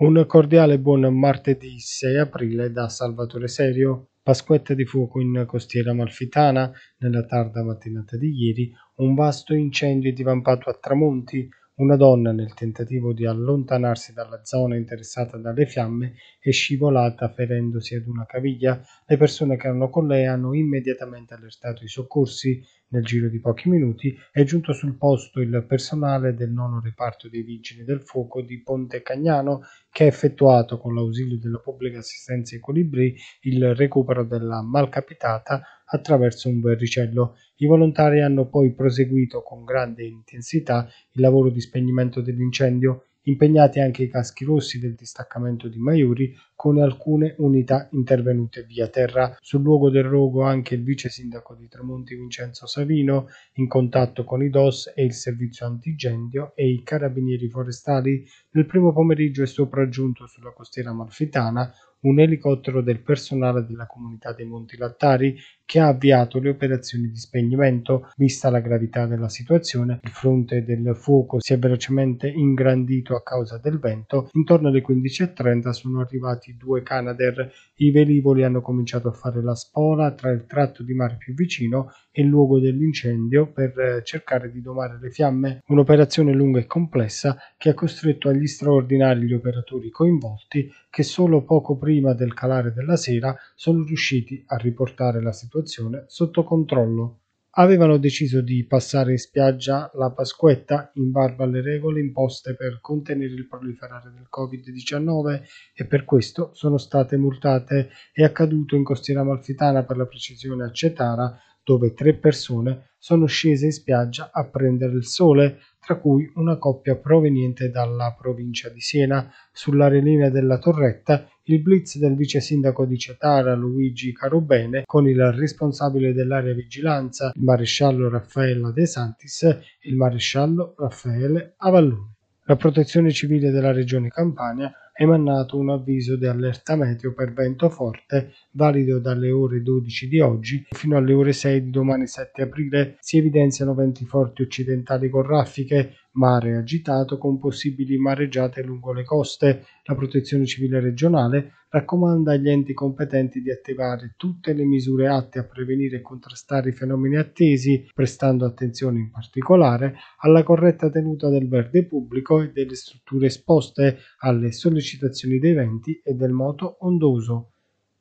Un cordiale buon martedì 6 aprile da Salvatore Serio. Pasquetta di fuoco in costiera malfitana. Nella tarda mattinata di ieri un vasto incendio è divampato a tramonti. Una donna, nel tentativo di allontanarsi dalla zona interessata dalle fiamme, è scivolata ferendosi ad una caviglia. Le persone che erano con lei hanno immediatamente allertato i soccorsi. Nel giro di pochi minuti è giunto sul posto il personale del nono reparto dei vigili del fuoco di Ponte Cagnano che ha effettuato con l'ausilio della pubblica assistenza ai colibri il recupero della malcapitata attraverso un verricello. I volontari hanno poi proseguito con grande intensità il lavoro di spegnimento dell'incendio impegnati anche i caschi rossi del distaccamento di Maiuri con alcune unità intervenute via terra. Sul luogo del rogo anche il vice sindaco di Tremonti Vincenzo Savino, in contatto con i DOS e il servizio antigendio e i carabinieri forestali. Nel primo pomeriggio è sopraggiunto sulla costiera malfitana un elicottero del personale della comunità dei Monti Lattari che ha avviato le operazioni di spegnimento. Vista la gravità della situazione, il fronte del fuoco si è velocemente ingrandito a causa del vento. Intorno alle 15.30 sono arrivati due Canadair. I velivoli hanno cominciato a fare la spola tra il tratto di mare più vicino e il luogo dell'incendio per eh, cercare di domare le fiamme. Un'operazione lunga e complessa che ha costretto agli straordinari gli operatori coinvolti che solo poco prima del calare della sera sono riusciti a riportare la situazione sotto controllo. Avevano deciso di passare in spiaggia la Pasquetta in barba alle regole imposte per contenere il proliferare del Covid-19 e per questo sono state multate. È accaduto in costiera malfitana per la precisione a Cetara dove tre persone sono scese in spiaggia a prendere il sole, tra cui una coppia proveniente dalla provincia di Siena. Sull'arenina della Torretta il blitz del vice sindaco di Cetara Luigi Carubene con il responsabile dell'area vigilanza, il maresciallo Raffaella De Santis e il maresciallo Raffaele Avalloni. La protezione civile della regione Campania ha emanato un avviso di allerta meteo per vento forte valido dalle ore 12 di oggi fino alle ore 6 di domani 7 aprile. Si evidenziano venti forti occidentali con raffiche, mare agitato con possibili mareggiate lungo le coste. La protezione civile regionale raccomanda agli enti competenti di attivare tutte le misure atte a prevenire e contrastare i fenomeni attesi, prestando attenzione in particolare alla corretta tenuta del verde pubblico e delle strutture esposte alle sollecitazioni dei venti e del moto ondoso.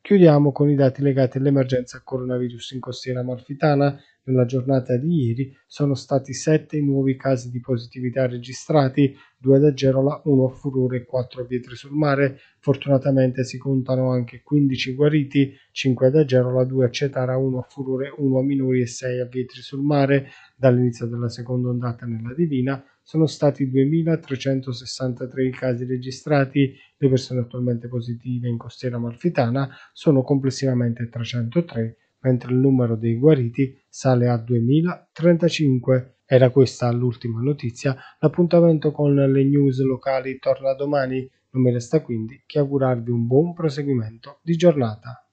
Chiudiamo con i dati legati all'emergenza coronavirus in costiera amalfitana. Nella giornata di ieri sono stati 7 nuovi casi di positività registrati, 2 ad Agerola, 1 a Furore e 4 a Vietri sul Mare. Fortunatamente si contano anche 15 guariti, 5 ad Agerola, 2 a Cetara, 1 a Furore, 1 a Minori e 6 a Vietri sul Mare. Dall'inizio della seconda ondata nella Divina sono stati 2.363 i casi registrati, le persone attualmente positive in costiera amalfitana sono complessivamente 303, mentre il numero dei guariti sale a 2.035. Era questa l'ultima notizia, l'appuntamento con le news locali torna domani, non mi resta quindi che augurarvi un buon proseguimento di giornata.